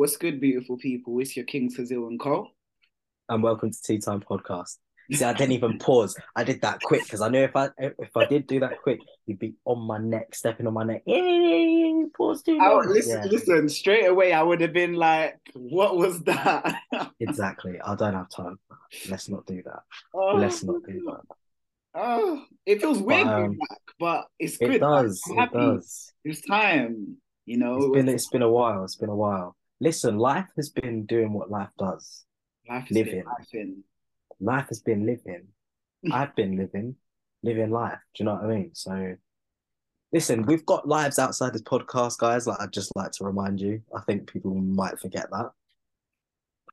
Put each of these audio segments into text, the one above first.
What's good, beautiful people? It's your King Fazil and Cole. And welcome to Tea Time Podcast. See, I didn't even pause. I did that quick because I knew if I if I did do that quick, you'd be on my neck, stepping on my neck. Yeah, pause too Oh, long. listen, Yeah, listen, straight away I would have been like, what was that? exactly. I don't have time. Let's not do that. oh, Let's not do that. oh, it feels weird But, being um, back, but it's It good. does. I'm It does. It's time, you know. It's it been it's been a while. It's been a while. Listen, life has been doing what life does. life has been living. living. Life has been living. I've been living, living life. Do you know what I mean? So, listen, we've got lives outside this podcast, guys. Like I'd just like to remind you. I think people might forget that.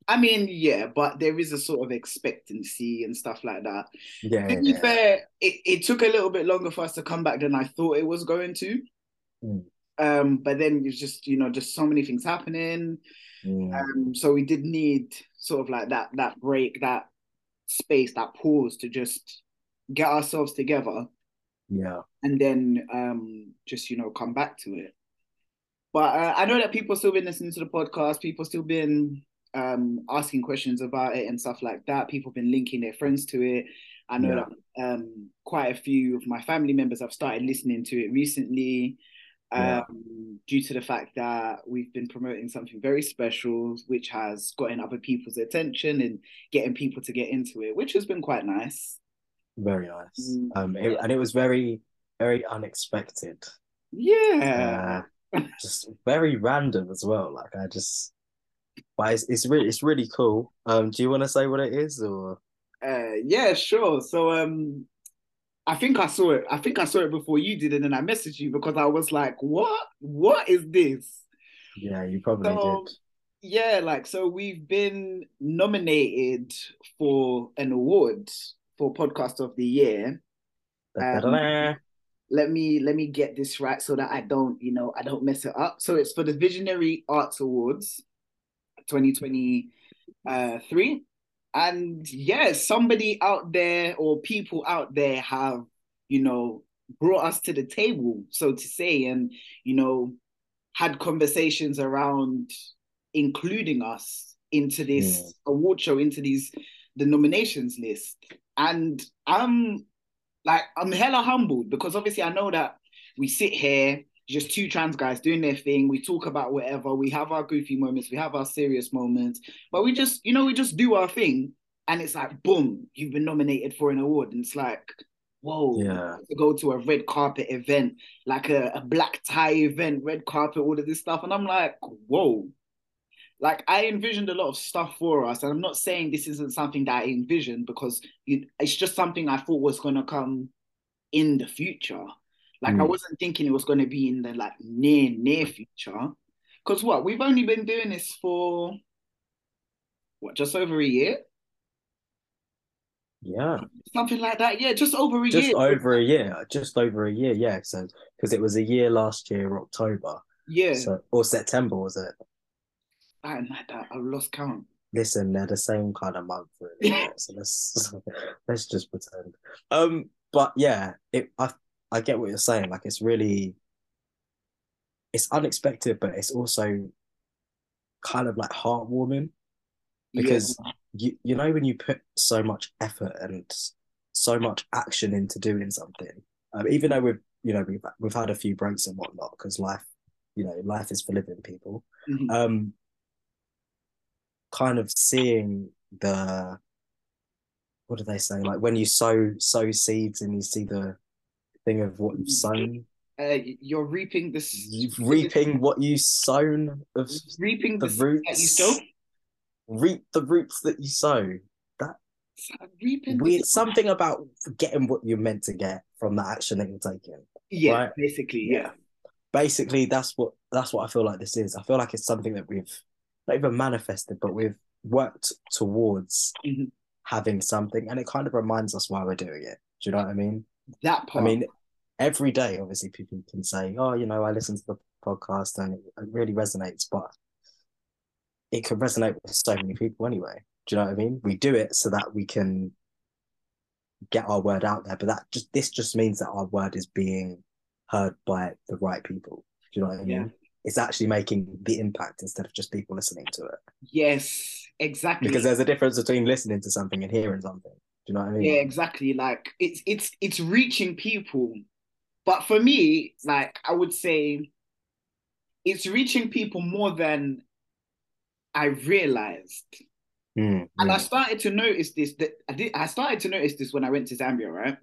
I mean, yeah, but there is a sort of expectancy and stuff like that. Yeah. To be yeah. fair, it, it took a little bit longer for us to come back than I thought it was going to. Mm. Um, but then it's just, you know, just so many things happening. Mm. Um, so we did need sort of like that that break, that space, that pause to just get ourselves together yeah. and then um just you know come back to it. But uh, I know that people still been listening to the podcast. People still been um asking questions about it and stuff like that. People been linking their friends to it. I know Yeah. that um quite a few of my family members have started listening to it recently. Yeah. Um, due to the fact that we've been promoting something very special, which has gotten other people's attention and getting people to get into it, which has been quite nice. Very nice. Mm. Um, it, and it was very, very unexpected. Yeah. Uh, just very random as well. Like I just, but it's, it's really, it's really cool. Um, do you want to say what it is or? Uh, yeah, sure. So um I think I saw it. I think I saw it before you did, and then I messaged you because I was like, what? What is this? Yeah, you probably So did. yeah, like so we've been nominated for an award for podcast of the year. Da-da-da-da. Um, let me let me get this right so that I don't, you know, I don't mess it up. So it's for the Visionary Arts Awards 2023. And yeah, somebody out there or people out there have, you know, brought us to the table, so to say, and you know, had conversations around including us into this Yeah. award show, into these the nominations list. And I'm like, I'm hella humbled because obviously I know that we sit here, just two trans guys doing their thing. We talk about whatever. We have our goofy moments. We have our serious moments. But we just, you know, we just do our thing. And it's like, boom, you've been nominated for an award. And it's like, whoa, Yeah. to go to a red carpet event, like a, a black tie event, red carpet, all of this stuff. And I'm like, whoa. Like I envisioned a lot of stuff for us, and I'm not saying this isn't something that I envisioned because it's just something I thought was gonna come in the future. Like I Mm. wasn't thinking it was gonna be in the like near near future. Cause what we've only been doing this for what just over a year, Yeah. something like that. Yeah, just over a Just year. Just over a year. Just over a year. Yeah. So because it was a year last year, October. Yeah, So or September was it? that. I've lost count. Listen, they're the same kind of month, really. so let's let's just pretend. Um, but yeah, it I I get what you're saying. Like it's really it's unexpected, but it's also kind of like heartwarming because you you know when you put so much effort and so much action into doing something, um, even though we've you know we've we've had a few breaks and whatnot because life, you know, life is for living people. Mhm. Um, kind of seeing the what do they say? Like when you sow sow seeds and you see the thing of what you've sown, uh, you're reaping this. You're reaping what you sown of reaping the the that you sow. reap the roots that you sow. That Reaping the Weird something about getting what you're meant to get from the action that you're taking. Yeah, right? basically, yeah. Basically, that's what that's what I feel like this is. I feel like it's something that we've not even manifested, but we've worked towards Mhm. having something, and it kind of reminds us why we're doing it. Do you know what I mean? That part. I mean, every day, obviously, people can say, "Oh, you know, I listen to the podcast and it really resonates," but it could resonate with so many people anyway. Do you know what I mean? We do it so that we can get our word out there, but that just this just means that our word is being heard by the right people. Do you know what I mean? Yeah. it's actually making the impact instead of just people listening to it. Yes, exactly. Because there's a difference between listening to something and hearing something. Do you know what I mean? Yeah, exactly. Like it's it's it's reaching people. But for me, like I would say it's reaching people more than I realized. Mm, And I mm. started to notice this that I did I started to notice this when I went to Zambia, right?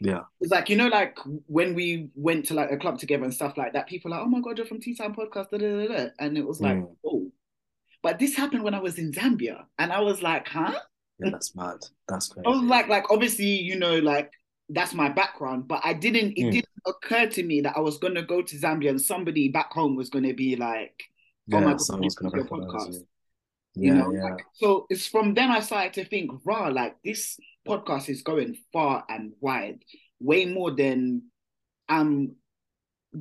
yeah. It's like, you know, like when we went to like a club together and stuff like that, people are like, oh my God, you're from Tea Time Podcast, da, da, da. and it was like, Mm. oh. But this happened when I was in Zambia. And I was like, huh? Yeah, that's mad. That's crazy. I was like, like obviously, you know, like that's my background, but I didn't. It Mm. didn't occur to me that I was gonna go to Zambia and somebody back home was gonna be like, yeah, oh my God, this gonna is your recognize podcast. you. you know. yeah. Like, so it's from then I started to think, rah, like this podcast is going far and wide, way more than I'm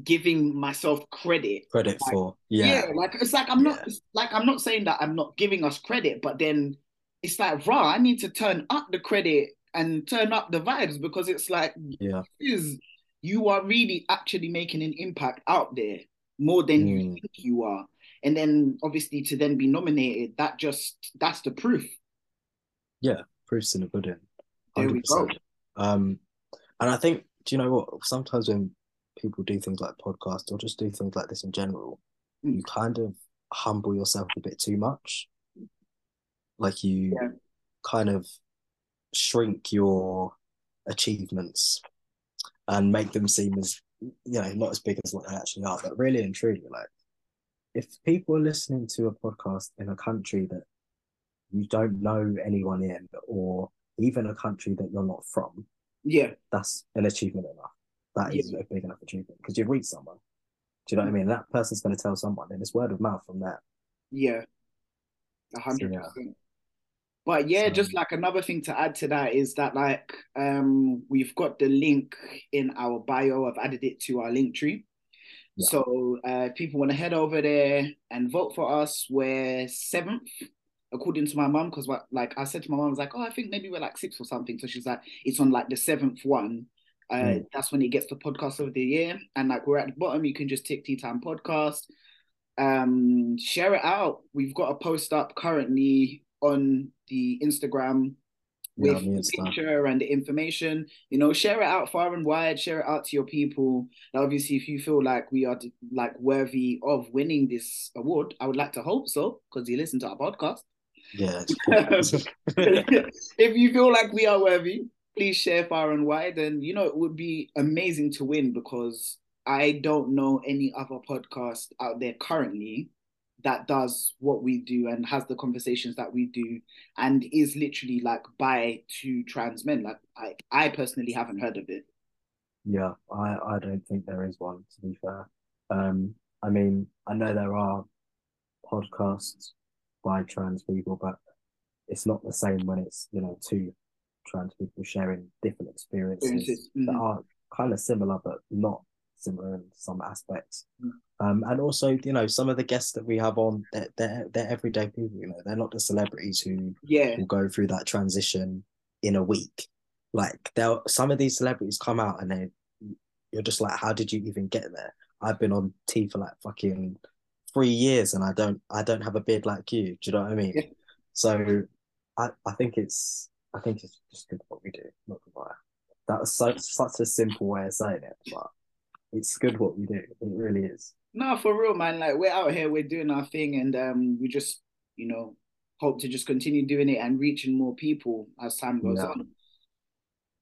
giving myself credit. Credit Like, for Yeah, yeah. like it's like I'm not Yeah. it's like I'm not saying that I'm not giving us credit, but then it's like, rah, I need to turn up the credit and turn up the vibes because it's like Yeah. is you are really actually making an impact out there more than you Mm. think you are. And then obviously to then be nominated, that just that's the proof. Yeah, Proofs in the pudding. There we go. Um, and I think, do you know what? Sometimes when people do things like podcasts or just do things like this in general, Mm. you kind of humble yourself a bit too much. Like you Yeah. kind of shrink your achievements and make them seem as you know not as big as what they actually are. But really and truly, like if people are listening to a podcast in a country that you don't know anyone in, or even a country that you're not from, Yeah, that's an achievement enough. That is a big enough achievement because you've reached someone. Do you know what I mm. mean? That person's going to tell someone, and it's word of mouth from there. yeah. A hundred yeah. percent. But yeah, So- just like another thing to add to that is that like um we've got the link in our bio. I've added it to our link tree. Yeah. So uh if people want to head over there and vote for us. We're seventh, according to my mum, because like I said to my mum, I was like, oh, I think maybe we're like sixth or something. So she's like, it's on like the seventh one. Uh, Mm. that's when it gets the podcast of the year. And like we're at the bottom, you can just tick Tea Time Podcast. Um, share it out. We've got a post up currently on the Instagram with the the picture and the information. You know, share it out far and wide. Share it out to your people. Now, obviously, if you feel like we are like worthy of winning this award, I would like to hope so because you listen to our podcast. Yeah. if you feel like we are worthy, please share far and wide. And you know, it would be amazing to win because I don't know any other podcast out there currently that does what we do and has the conversations that we do and is literally like by two trans men. Like I, I personally haven't heard of it. Yeah, I, I don't think there is one, to be fair. Um, I mean, I know there are podcasts by trans people, but it's not the same when it's, you know, two trans people sharing different experiences Experiences, that are kind of similar, but not similar in some aspects. Mm. Um, and also, you know, some of the guests that we have on, they're, they're, they're everyday people, you know, they're not the celebrities who Yeah, will go through that transition in a week. Like there, some of these celebrities come out and they, you're just like, how did you even get there? I've been on T for like fucking three years and I don't, I don't have a beard like you. Do you know what I mean? Yeah. So, I, I think it's, I think it's just good what we do. Not lie. That was so such a simple way of saying it, but it's good what we do. It really is. no, for real, man. Like we're out here, we're doing our thing, and um, we just, you know, hope to just continue doing it and reaching more people as time goes Yeah. on.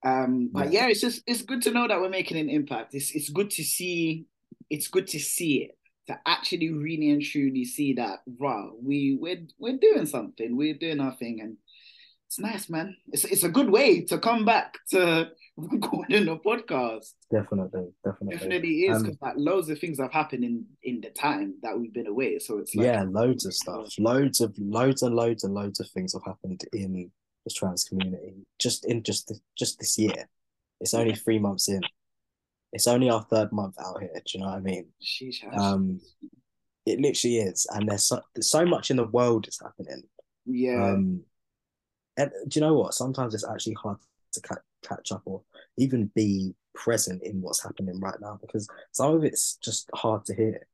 Um, but Yeah. yeah, it's just it's good to know that we're making an impact. It's it's good to see, it's good to see it, to actually really and truly see that wow, we we're we're doing something, we're doing our thing, and it's nice, man. It's it's a good way to come back to recording a podcast. Definitely, definitely. Definitely is Um, because like loads of things have happened in in the time that we've been away. So it's like yeah, loads of stuff. Loads of loads and loads and loads of things have happened in the trans community just in just just this year. It's only three months in. It's only our third month out here. Do you know what I mean? Sheesh, Um, it literally is, and there's so, there's so much in the world is happening. yeah, Um, and do you know what? Sometimes it's actually hard to ca- catch up or even be present in what's happening right now because some of it's just hard to hear.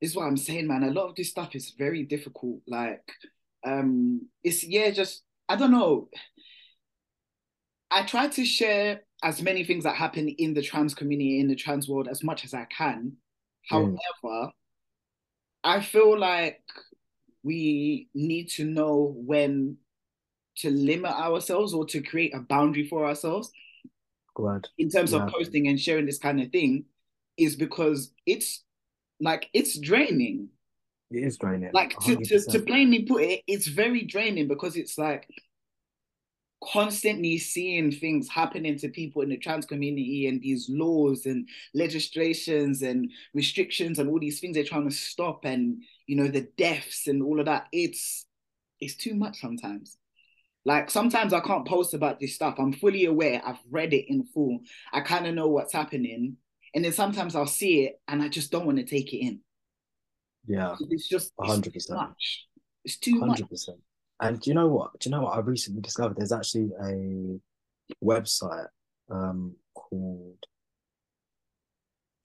this is what I'm saying, man. A lot of this stuff is very difficult. Like, um, it's yeah, just I don't know. I try to share as many things that happen in the trans community, in the trans world, as much as I can. Mm. However, I feel like we need to know when to limit ourselves or to create a boundary for ourselves. In terms yeah. of posting and sharing this kind of thing, is because it's like it's draining. It is draining. Like to, to, to plainly put it, it's very draining because it's like constantly seeing things happening to people in the trans community and these laws and legislations and restrictions and all these things they're trying to stop and you know the deaths and all of that it's it's too much sometimes like sometimes i can't post about this stuff i'm fully aware i've read it in full i kind of know what's happening and then sometimes i'll see it and i just don't want to take it in yeah it's just 100% it's too much it's too 100%. much and do you know what? Do you know what I recently discovered? There's actually a website um, called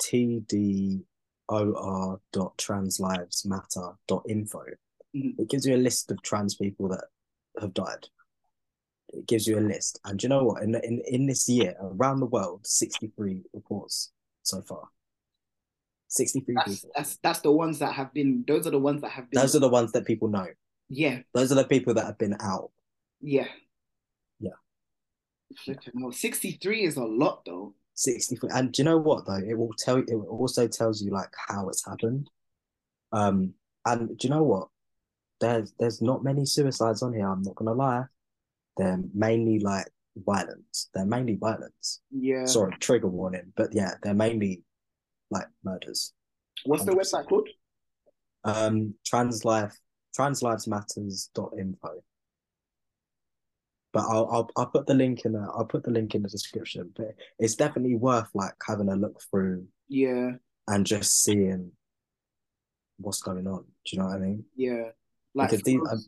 tdor.translivesmatter.info. Mm-hmm. It gives you a list of trans people that have died. It gives you a list. And do you know what? In, in, in this year, around the world, 63 reports so far. 63 that's, people. That's, that's the ones that have been, those are the ones that have been. Those are the ones that people know. Yeah. Those are the people that have been out. Yeah. Yeah. Flipping no, 63 is a lot though. 63. And do you know what though? It will tell you, it also tells you like how it's happened. Um and do you know what? There's there's not many suicides on here, I'm not gonna lie. They're mainly like violence. They're mainly violence. Yeah. Sorry, trigger warning. But yeah, they're mainly like murders. What's 100%. the website called? Um Trans Life translivesmatters.info. But I'll, I'll I'll put the link in the I'll put the link in the description. But it's definitely worth like having a look through. Yeah. And just seeing what's going on. Do you know what I mean? Yeah. Like these, those, um,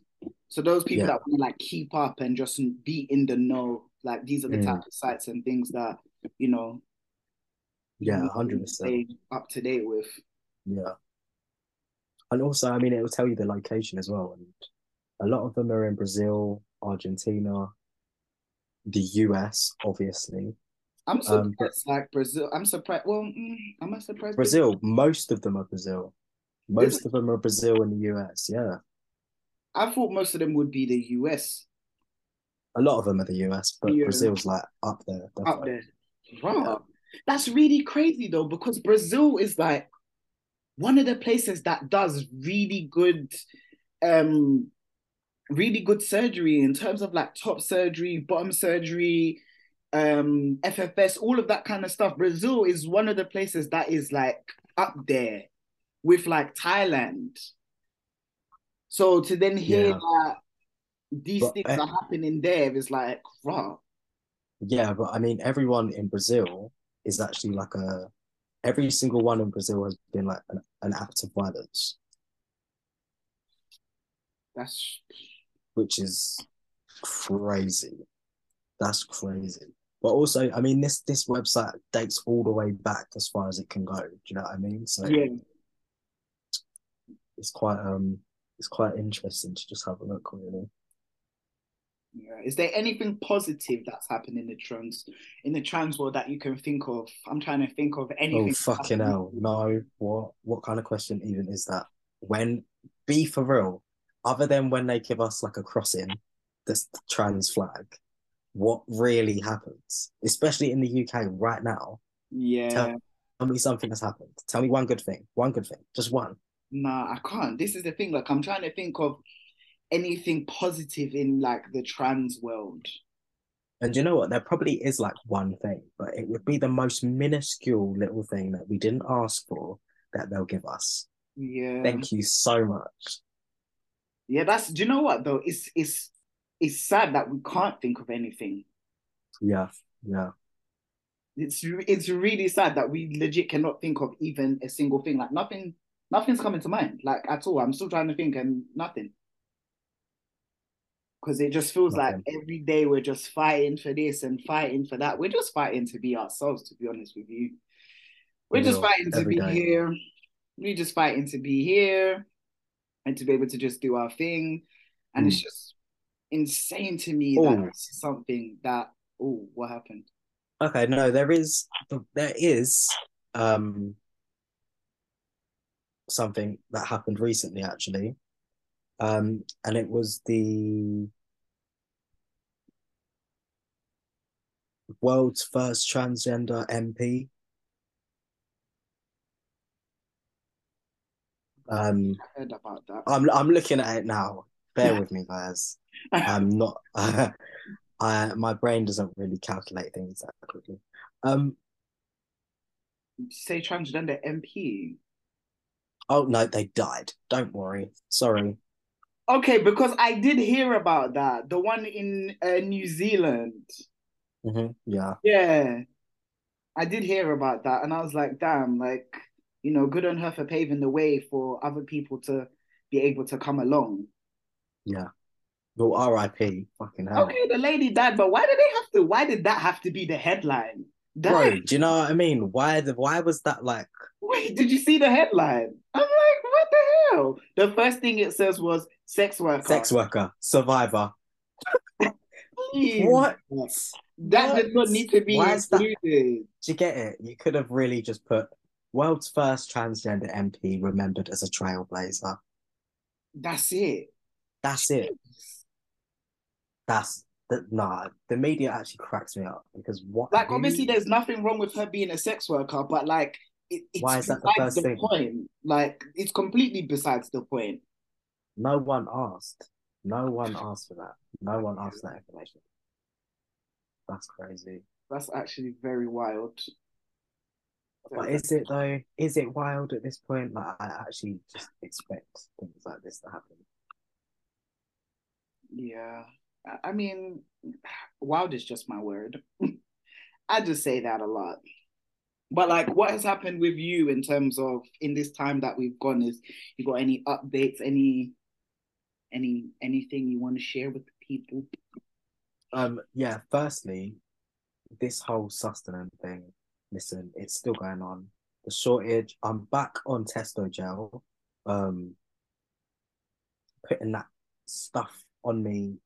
so those people yeah. that we like keep up and just be in the know, like these are the mm. type of sites and things that, you know, yeah, hundred percent up to date with. Yeah and also, I mean, it will tell you the location as well. And a lot of them are in Brazil, Argentina, the US, obviously. I'm um, surprised, um, but, like Brazil. I'm surprised. Well, mm, I'm surprised. Brazil. Most of them are Brazil. Most of them are Brazil and the US. Yeah. I thought most of them would be the US. A lot of them are the US, but yeah. Brazil's like up there. Definitely. Up there. Wow. Yeah. That's really crazy though, because Brazil is like one of the places that does really good um really good surgery in terms of like top surgery bottom surgery um ffs all of that kind of stuff brazil is one of the places that is like up there with like thailand so to then hear yeah. that these but, things uh, are happening there is like wow yeah but i mean everyone in brazil is actually like a every single one in Brazil has been like an, an act of violence. That's which is crazy. That's crazy. But also, I mean, this this website dates all the way back as far as it can go. Do you know what I mean? So yeah, it's quite um, it's quite interesting to just have a look, really. Yeah. Is there anything positive that's happened in the trans in the trans world that you can think of? I'm trying to think of oh, anything. Oh fucking hell! No, what what kind of question even is that? When be for real, other than when they give us like a crossing, this trans flag, what really happens, especially in the UK right now? Yeah. Tell, tell me something that's happened. Tell me one good thing. One good thing. Just one. Nah, I can't. This is the thing. Like I'm trying to think of anything positive in like the trans world. And you know what? There probably is like one thing, but it would be the most minuscule little thing that we didn't ask for that they'll give us. Yeah. Thank you so much. Yeah, that's do you know what though? It's it's it's sad that we can't think of anything. Yeah, yeah. It's it's really sad that we legit cannot think of even a single thing. Like nothing nothing's coming to mind, like at all. I'm still trying to think and nothing because it just feels okay. like every day we're just fighting for this and fighting for that. We're just fighting to be ourselves, to be honest with you. We're just fighting to be day. here. We're just fighting to be here and to be able to just do our thing. And mm. it's just insane to me Ooh. that something that oh, what happened? Okay, no, there is there is um something that happened recently actually. Um and it was the world's first transgender MP. Um, I heard about that. I'm I'm looking at it now. Bear with me, guys. I'm not. Uh, I my brain doesn't really calculate things that quickly. Um, say transgender MP. Oh no, they died. Don't worry. Sorry. Okay, because I did hear about that. The one in uh, New Zealand. Mm-hmm. Yeah. Yeah. I did hear about that and I was like, damn, like, you know, good on her for paving the way for other people to be able to come along. Yeah. Well, RIP, fucking hell. Okay, the lady died, but why did they have to? Why did that have to be the headline? Bro, do you know what I mean? Why the? Why was that like? Wait, did you see the headline? I'm like, what the hell? The first thing it says was sex worker. Sex worker, survivor. what? That what? did not need to be Why included. That? Do you get it? You could have really just put world's first transgender MP remembered as a trailblazer. That's it. That's it. That's the nah. The media actually cracks me up because what? Like, obviously, there's nothing wrong with her being a sex worker, but like, it, it's Why is that the first the thing? point. Like, it's completely besides the point. No one asked. No one asked for that. No one asked that information. That's crazy. That's actually very wild. But is it though? Is it wild at this point? Like I actually just expect things like this to happen. Yeah, I mean, wild is just my word. I just say that a lot. But like, what has happened with you in terms of in this time that we've gone? Is you got any updates? Any, any, anything you want to share with the people? Um, yeah, firstly, this whole Sustanon thing, listen, it's still going on. The shortage, I'm back on Testogel. Um putting that stuff on me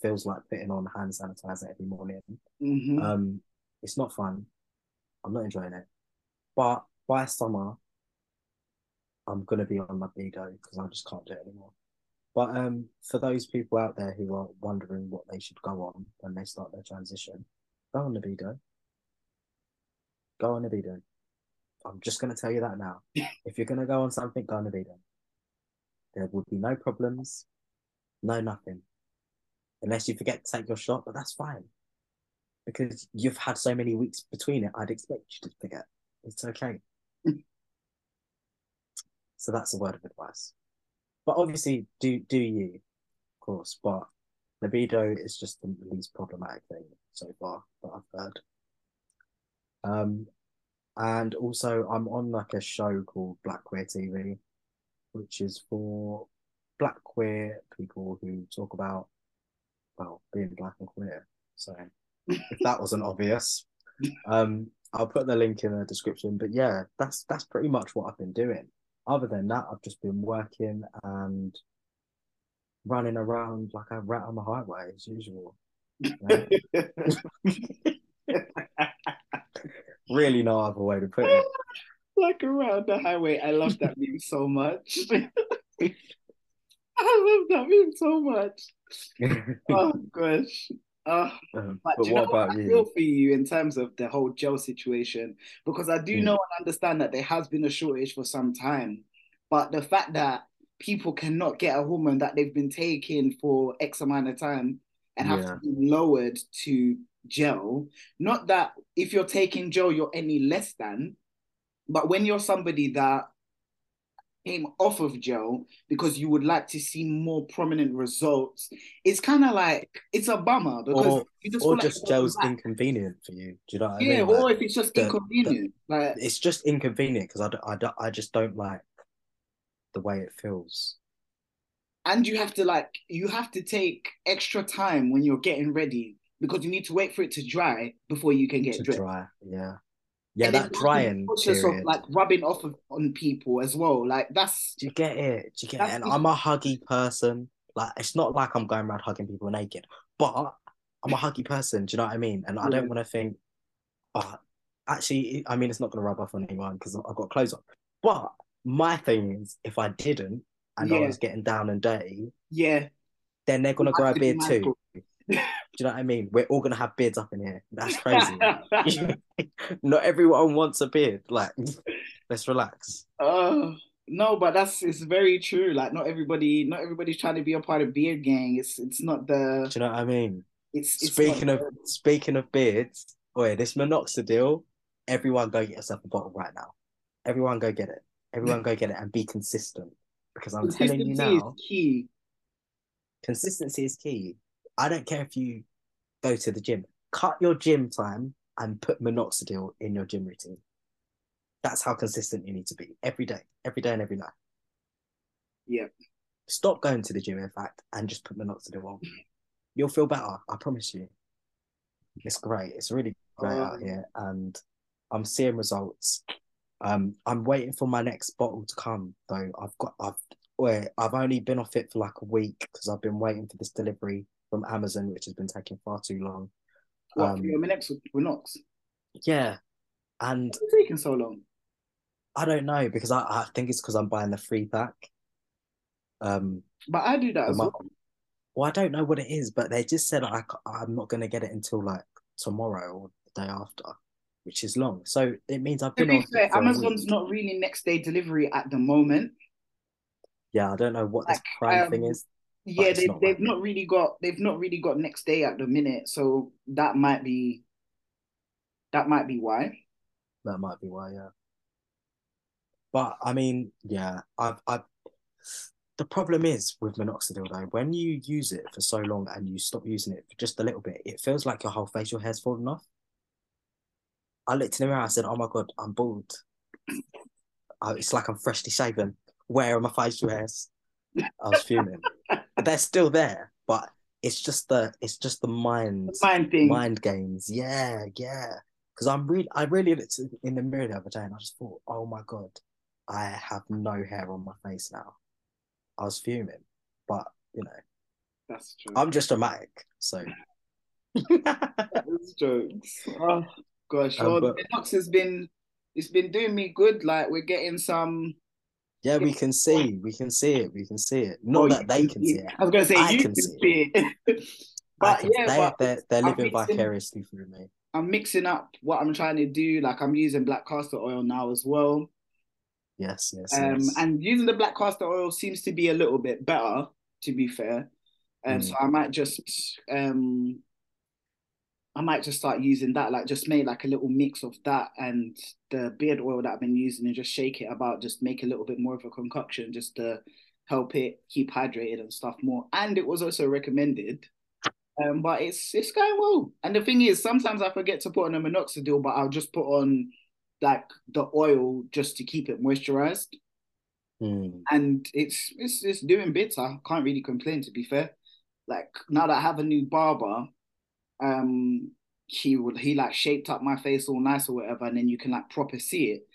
feels like putting on hand sanitizer every morning. Mm-hmm. Um it's not fun. I'm not enjoying it. But by summer, I'm gonna be on my Bedo because I just can't do it anymore. But um, for those people out there who are wondering what they should go on when they start their transition, go on Nebido. Go on Nebido. I'm just going to tell you that now. if you're going to go on something, go on Nebido. There will be no problems, no nothing. Unless you forget to take your shot, but that's fine. Because you've had so many weeks between it, I'd expect you to forget. It's okay. so that's a word of advice. But obviously, do do you, of course. But Nebido is just the least problematic thing so far that I've heard. Um, and also I'm on like a show called Black Queer TV, which is for black queer people who talk about well being black and queer. So if that wasn't obvious, um, I'll put the link in the description. But yeah, that's that's pretty much what I've been doing other than that, I've just been working and running around like a rat on the highway as usual. really no other way to put it. Like around the highway. I love that meme so much. I love that meme so much. oh gosh. Uh, um, but, but you know what, I you? feel for you in terms of the whole gel situation because I do mm. know and understand that there has been a shortage for some time, but the fact that people cannot get a hormone that they've been taking for X amount of time and have yeah. to be lowered to gel, not that if you're taking gel you're any less than, but when you're somebody that came off of gel because you would like to see more prominent results, it's kind of like it's a bummer because or, you just or just like gel's inconvenient for you. Do you know what yeah, I mean? Yeah, or like, if it's just the, inconvenient, the, like it's just inconvenient because I, I, I just don't like the way it feels. And you have to like you have to take extra time when you're getting ready because you need to wait for it to dry before you can get to dripped. dry. Yeah. Yeah, And that drying period. of like rubbing off of, on people as well. Like that's Do you get it? Do you get it? And I'm a huggy person. Like it's not like I'm going around hugging people naked, but I'm a huggy person. Do you know what I mean? And I don't want to think, oh, actually, I mean, it's not going to rub off on anyone because I've got clothes on. But my thing is, if I didn't and I was getting down and dirty, yeah. then they're going to grow a Have to be beard too. Do you know what I mean? We're all going to have beards up in here. That's crazy. not everyone wants a beard. Like, let's relax. Uh, no, but that's it's very true. Like not everybody, not everybody's trying to be a part of beard gang. It's it's not the Do you know what I mean? it's, it's speaking of speaking of beards, boy, this minoxidil, everyone go get yourself a bottle right now. Everyone go get it. Everyone go get it and be consistent. Because I'm telling you now, is key. consistency is key. I don't care if you go to the gym. Cut your gym time and put minoxidil in your gym routine. That's how consistent you need to be every day, every day and every night. Yeah. Stop going to the gym, in fact, and just put minoxidil on. You'll feel better. I promise you. It's great. It's really great out Um, here, and I'm seeing results. Um, I'm waiting for my next bottle to come though. I've got I've wait, I've only been off it for like a week because I've been waiting for this delivery from Amazon, which has been taking far too long. What Um, your Minex Minox? Yeah, and What's taking so long? I don't know because I, I think it's because I'm buying the free pack. Um, But I do that as mo- well. well, I don't know what it is, but they just said I, I'm not gonna get it until like tomorrow or the day after, which is long. So it means I've To been be off fair, it for a Amazon's not really next day delivery at the moment. Yeah, I don't know what this Like, prime um, thing is. Yeah, they not they've not really got they've not really got next day at the minute, so that might be that might be why. That might be why, yeah. But I mean, yeah, I've I've the problem is with minoxidil though, when you use it for so long and you stop using it for just a little bit, it feels like your whole facial hair's falling off. I looked in the mirror, I said, Oh my god, I'm bald. I, it's like I'm freshly shaven. Where are my facial hairs? I was fuming. They're still there, but it's just the it's just the mind Mind thing. mind games. Yeah, yeah. Because I'm really, I really looked in the mirror the other day and I just thought, oh my god, I have no hair on my face now. I was fuming, but you know, That's true. I'm just dramatic, so. Jokes. Oh gosh. Um, Well, but- the Minox has been it's been doing me good. Like we're getting some yeah, we can see, we can see it, we can see it. Not Oh, that they can see it. I was gonna say I you can see see it. But can- yeah, they, but they're, they're living mixing- vicariously through me. I'm mixing up what I'm trying to do. Like I'm using black castor oil now as well. Yes, yes, Um, yes. and using the black castor oil seems to be a little bit better, to be fair. And Mm. so I might just um I might just start using that, like just make like a little mix of that and the beard oil that I've been using and just shake it about, just make a little bit more of a concoction just to help it keep hydrated and stuff more. And it was also recommended. Um, but it's it's going well. And the thing is, sometimes I forget to put on a minoxidil, but I'll just put on like the oil just to keep it moisturized Mm. and it's it's it's doing bits. I can't really complain to be fair. Like now that I have a new barber, um, he would he like shaped up my face all nice or whatever, and then you can like proper see it.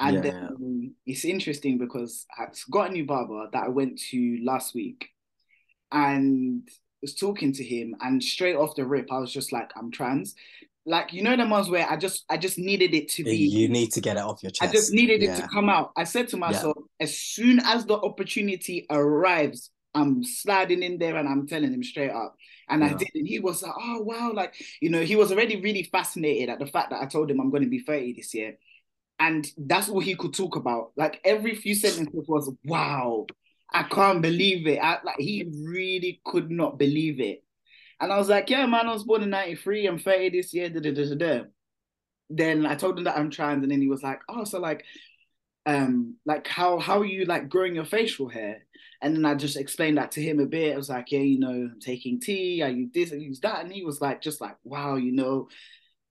And Yeah, then it's interesting because I've got a new barber that I went to last week, and was talking to him, and straight off the rip, I was just like, I'm trans. Like you know the ones where I just I just needed it to be You need to get it off your chest. I just needed it to come out. I said to myself, as soon as the opportunity arrives, I'm sliding in there and I'm telling him straight up. And I did. And he was like, oh, wow. Like, you know, he was already really fascinated at the fact that I told him I'm going to be 30 this year. And that's all he could talk about. Like, every few sentences was, wow, I can't believe it. I, like, he really could not believe it. And I was like, yeah, man, I was born in 93. I'm 30 this year. Da, da, da, da, da then I told him that I'm trans, and then he was like, "Oh, so like, um, like how how are you like growing your facial hair?" And then I just explained that to him a bit. I was like, "Yeah, you know, I'm taking tea. I use this, I use that," and he was like, just like, "Wow, you know."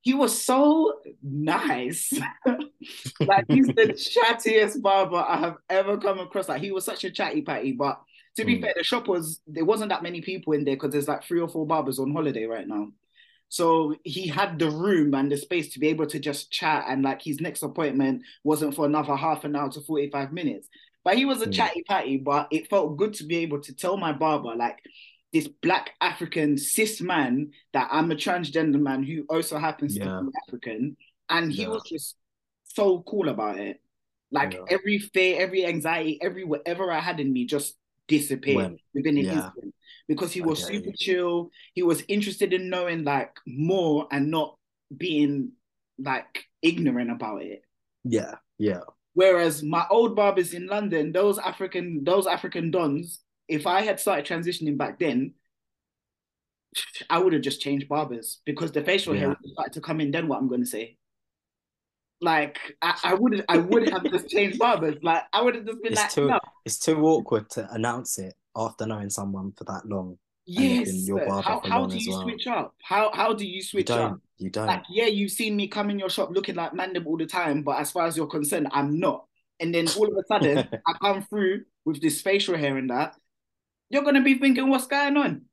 He was so nice. like he's the chattiest barber I have ever come across. Like he was such a chatty patty, but to be Mm. fair, the shop was there wasn't that many people in there because there's like three or four barbers on holiday right now. So he had the room and the space to be able to just chat. And like his next appointment wasn't for another half an hour to 45 minutes. But he was a Mm. chatty patty, but it felt good to be able to tell my barber, like, this black African cis man that I'm a transgender man who also happens Yeah. to be African. And he Yeah. was just so cool about it. Like Yeah. every fear, every anxiety, every whatever I had in me just disappeared Went. within an Yeah. instant. Because he was super you. chill. He was interested in knowing like more and not being like ignorant about it. Yeah, yeah, Whereas my old barbers in London, those African, those African dons, if I had started transitioning back then, I would have just changed barbers because the facial hair Yeah. would have started to come in. Then what I'm going to say, like I, I would, I would have just changed barbers. Like I would have just been It's like, too- no, it's too awkward to announce it after knowing someone for that long. yes. your barber How how do you well. switch up? How how do you You switch up? don't, you don't. Like yeah, you've seen me come in your shop looking like Mandem all the time, but as far as you're concerned, I'm not. And then all of a sudden, I come through with this facial hair and that. You're gonna be thinking, what's going on?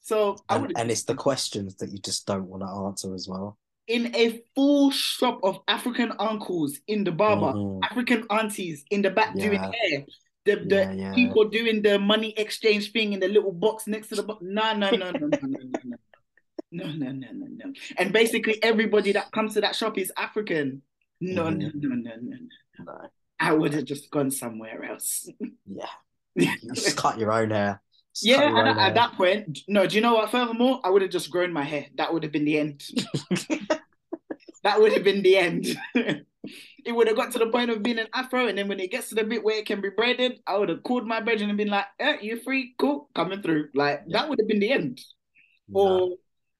So I and, would and it's the questions that you just don't want to answer as well. In a full shop of African uncles in the barber, Mhm. African aunties in the back doing hair, the, the Yeah, yeah. people doing the money exchange thing in the little box next to the box. No, no, no, no, no, no, no, no. No, no, no, no, no. And basically everybody that comes to that shop is African. No, no, no, no, no, no. No. I would have just gone somewhere else. Yeah. You just cut your own hair. Yeah, and own at that point, no, do you know what? Furthermore, I would have just grown my hair. That would have been the end. that would have been the end. it would have got to the point of being an afro, and then when it gets to the bit where it can be braided, I would have called my bedroom and been like, eh, you free? Cool, coming through. Like Yeah. that would have been the end. Yeah. Or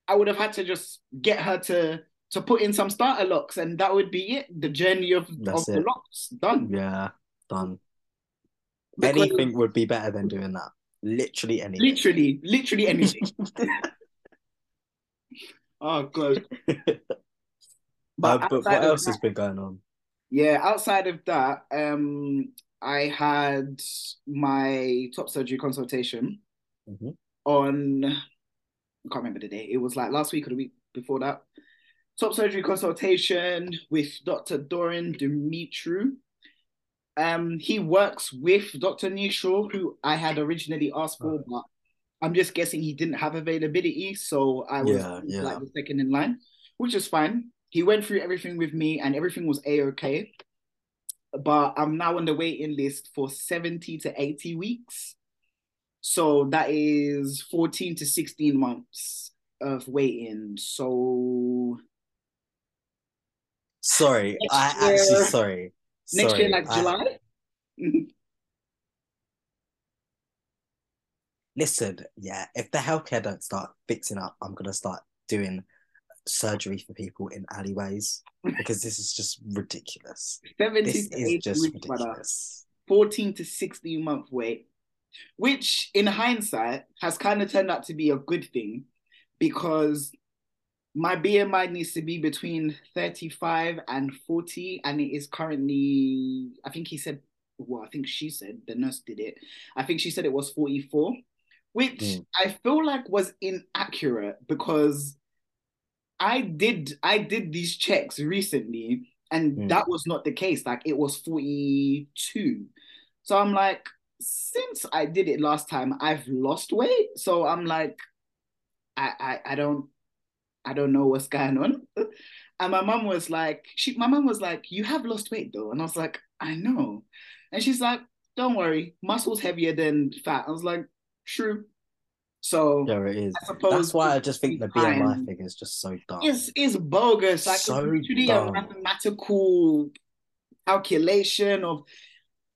I would have had to just get her to to put in some starter locks, and that would be it. The journey of, That's of the it. locks done. Yeah, done. Because Anything would be better than doing that. Literally anything. literally, literally anything. oh god. Uh, but outside what else that- has been going on? Yeah, outside of that, um, I had my top surgery consultation Mhm. on I can't remember the day. It was like last week or the week before that. Top surgery consultation with Dr. Doran Dumitru. Um, he works with Dr. Nishaw, who I had originally asked for, but I'm just guessing he didn't have availability, so I was Yeah, yeah. like the second in line, which is fine. He went through everything with me, and everything was a okay. But I'm now on the waiting list for 70 to 80 weeks. So that is 14 to 16 months of waiting. So Sorry, I actually sorry. Next sorry. year, like I- July. listen, yeah, if the healthcare don't start fixing up, I'm gonna start doing surgery for people in alleyways because this is just ridiculous. 70 This to is just weeks, ridiculous. 14 to 16 month wait, which in hindsight has kind of turned out to be a good thing because my BMI needs to be between 35 and 40, and it is currently, I think he said, well, I think she said, the nurse did it. I think she said it was 44, which Mm. I feel like was inaccurate because I did I did these checks recently and Mm. that was not the case. Like it was 42. So I'm like, since I did it last time, I've lost weight. So I'm like, I I, I don't I don't know what's going on. And my mom was like, she my mom was like, you have lost weight though. And I was like, I know. And she's like, don't worry, muscle's heavier than fat. I was like, true. So there it is. I suppose That's why I just think the BMI thing is just so dumb. it's it's bogus. Like So it's literally dumb. a mathematical calculation of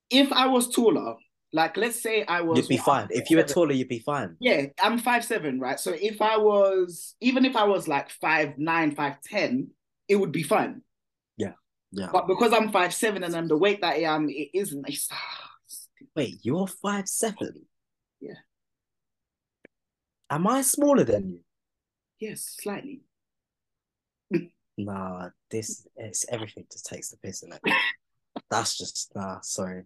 if I was taller, like let's say I was You'd be fine. If you were taller, you'd be fine. Yeah, I'm five seven, right? So if I was even if I was like five nine, five ten, it would be fine. Yeah. Yeah. But because I'm five seven and I'm the weight that I am, it isn't. It's, ah, Wait, you're five seven. Yeah. Am I smaller than you? yes, slightly. Nah, this it's everything just takes the piss in it. That's just nah, sorry.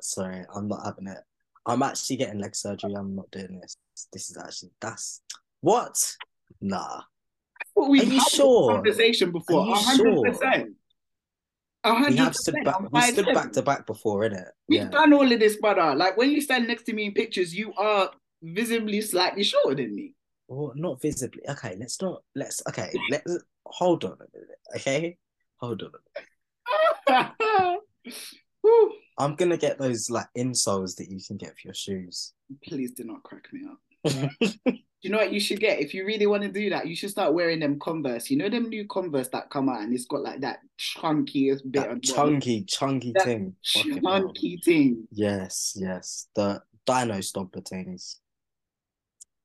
Sorry, I'm not having it. I'm actually getting leg surgery. I'm not doing this. This is actually that's what? Nah. What we've Are you sure? conversation before. Are you A hundred percent. We have stood back. We stood back to back before, innit? We've Yeah. done all of this, brother. Like when you stand next to me in pictures, you are visibly slightly shorter than me. Well, not visibly. Okay, let's not. Let's. Okay, let's hold on a minute. Okay, hold on. A minute. I'm gonna get those like insoles that you can get for your shoes. Please do not crack me up. You know what you should get? If you really want to do that, you should start wearing them Converse. You know them new Converse that come out and it's got like that chunkiest bit that chunky, chunky That thing. Chunky thing. Yes, yes. The dino stomper things.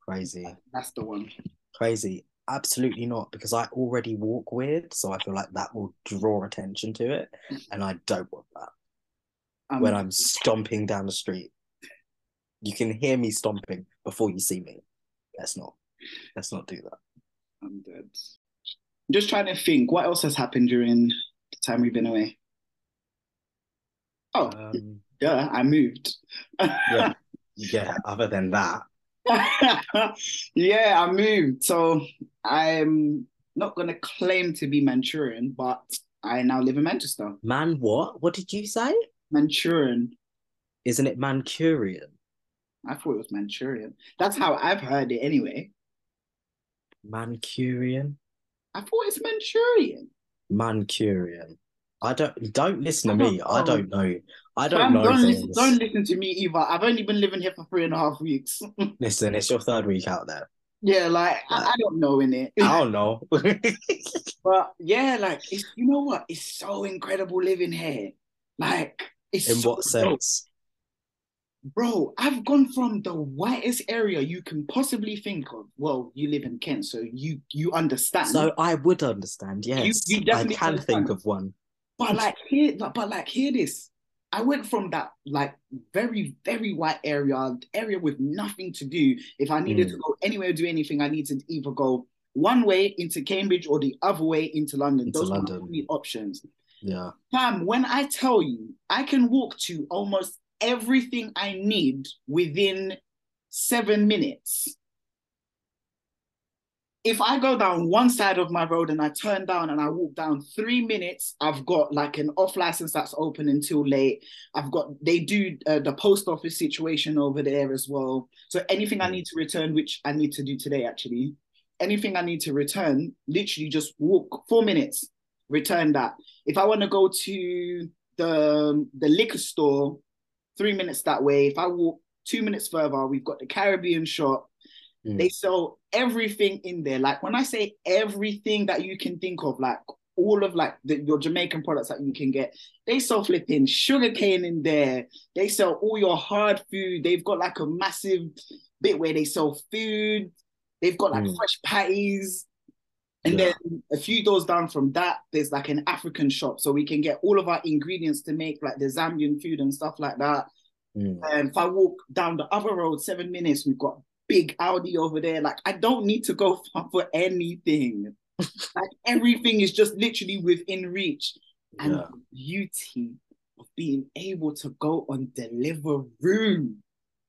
Crazy. That's the one. Crazy. Absolutely not, because I already walk weird, so I feel like that will draw attention to it, mm. and I don't want that Um, when I'm stomping down the street. You can hear me stomping before you see me. Let's not. Let's not do that. I'm dead. I'm just trying to think what else has happened during the time we've been away. Oh, Um, yeah, I moved. yeah, yeah. Other than that, yeah, I moved. So I'm not gonna claim to be Manchurian, but I now live in Manchester. man, what? What did you say? Manchurian. Isn't it Mancurian? I thought it was Manchurian. That's how I've heard it anyway. Mancurian? I thought it's Manchurian. Mancurian. I don't don't listen to me. I don't know. I don't Fam, know don't, listen, don't listen to me either. I've only been living here for three and a half weeks. Listen, it's your third week out there. yeah, like I, I don't know in it. I don't know. But yeah, like it's you know what? It's so incredible living here. Like it's In so what sense? Bro, I've gone from the whitest area you can possibly think of. Well, you live in Kent, so you you understand. So I would understand, yes. you I definitely can understand. think of one. but like here, but, like hear this. I went from that like very very white area, area with nothing to do. If I needed Mm. to go anywhere, do anything, I needed to either go one way into Cambridge or the other way into London. Into Those were the only options. Yeah. Fam, when I tell you, I can walk to almost everything I need within seven minutes. If I go down one side of my road and I turn down and I walk down three minutes, I've got like an off license that's open until late. I've got, they do uh, the post office situation over there as well. So anything I need to return, which I need to do today actually, anything I need to return, literally just walk four minutes, return that. If I want to go to the the liquor store, three minutes that way. If I walk two minutes further, we've got the Caribbean shop. Mm. They sell everything in there. Like when I say everything that you can think of, like all of like the, your Jamaican products that you can get, they sell flipping sugarcane in there. They sell all your hard food. They've got like a massive bit where they sell food. They've got like Mm. fresh patties. And Yeah. then a few doors down from that, there's like an African shop. So we can get all of our ingredients to make like the Zambian food and stuff like that. Mm. And if I walk down the other road, seven minutes, we've got big Aldi over there. Like I don't need to go far for anything. like everything is just literally within reach. And Yeah. the beauty of being able to go on Deliveroo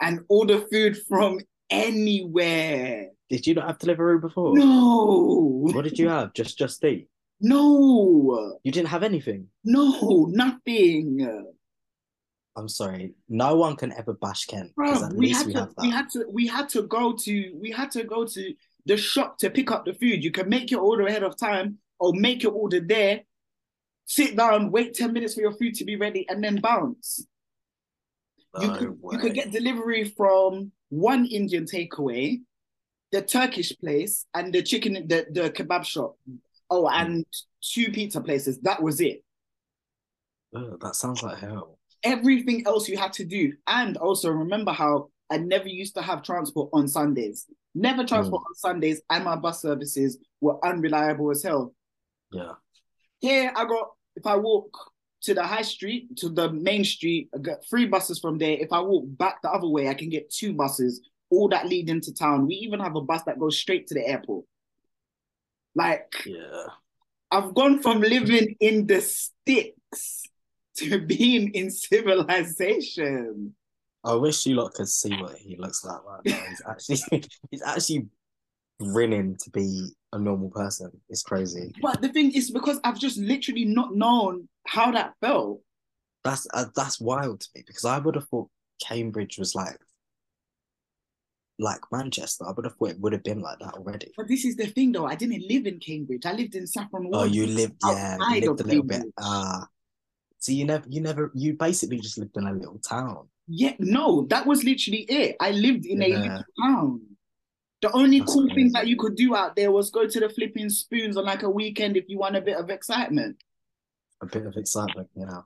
and order food from anywhere. Did you not have Deliveroo before? No, What did you have? Just Just Eat. no, You didn't have anything. no, nothing. I'm sorry. No one can ever bash Kent Bro, at we least had we to have we had to we had to go to we had to go to the shop to pick up the food. You can make your order ahead of time or make your order there, sit down, wait 10 minutes for your food to be ready, and then bounce. You No could you could get delivery from one Indian takeaway, the Turkish place, and the chicken the, the kebab shop. Oh, hmm. and two pizza places. That was it. Ugh, that sounds like hell. everything else you had to do. And also remember how I never used to have transport on Sundays. Never hmm. transport on Sundays, and my bus services were unreliable as hell. Yeah. Here I got if I walk to the high street, to the main street, I get three buses from there. If I walk back the other way, I can get two buses, all that lead into town. We even have a bus that goes straight to the airport. Like Yeah. I've gone from living in the sticks to being in civilization. I wish you lot could see what he looks like right now. He's actually he's actually grinning to be a normal person. It's crazy. But the thing is, because I've just literally not known how that felt. That's uh, that's wild to me because I would have thought Cambridge was like like Manchester. I would have thought it would have been like that already. But this is the thing, though. I didn't live in Cambridge. I lived in Saffron Oh, you lived, yeah, you lived a little bit. Cambridge. Ah, so you never, you never, you basically just lived in a little town. Yeah, no, that was literally it. I lived in a little town. The only That's cool thing that you could do out there was go to the flipping spoons on like a weekend if you want a bit of excitement. A bit of excitement, you know.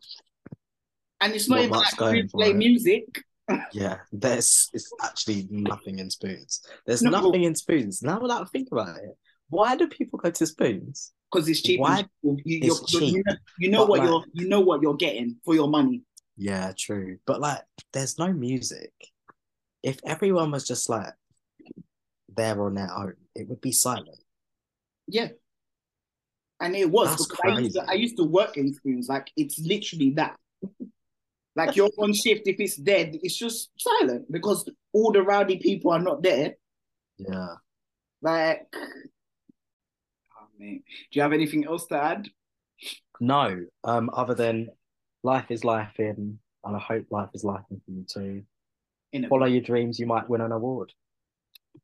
And it's not Not even like for play it. music. Yeah, there's it's actually nothing in spoons. There's No. nothing in spoons. Now that I think about it, why do people go to spoons? because it's cheap. Why- you, It's you're- you cheap, know, you know what like- you're you know what you're getting for your money. Yeah, true. But like, there's no music. If everyone was just like there on their own, it would be silent. Yeah. And it was I used, to. I used to work in spoons. Like it's literally that. like you're on shift, if it's dead, it's just silent because all the rowdy people are not there. Yeah. Like, oh, do you have anything else to add? No, um, other than life is life in, and I hope life is life in for you too. In Follow your dreams, you might win an award.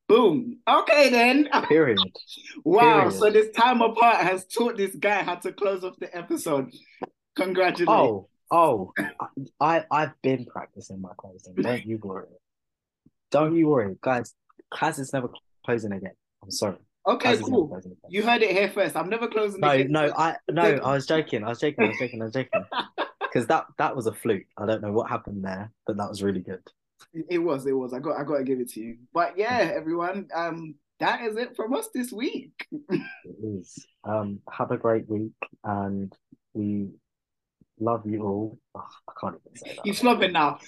boom. Okay then. Period. wow. Period. So this time apart has taught this guy how to close off the episode. Congratulations. Oh, oh, I I've been practicing my closing. Don't you worry. Don't you worry, guys. Class is never closing again. I'm sorry. okay, cool. You heard it here first. I'm never closing No, again. no, I no, I was joking. I was joking. I was joking. I was joking. Because that that was a fluke. I don't know what happened there, but that was really good. It was, it was. I got I gotta give it to you. But yeah, everyone, um, that is it from us this week. It is. Um, have a great week, and we love you all. Ugh, I can't even say that. You're slopping now.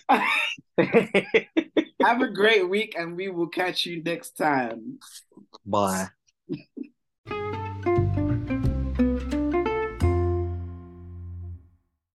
Have a great week and we will catch you next time. Bye.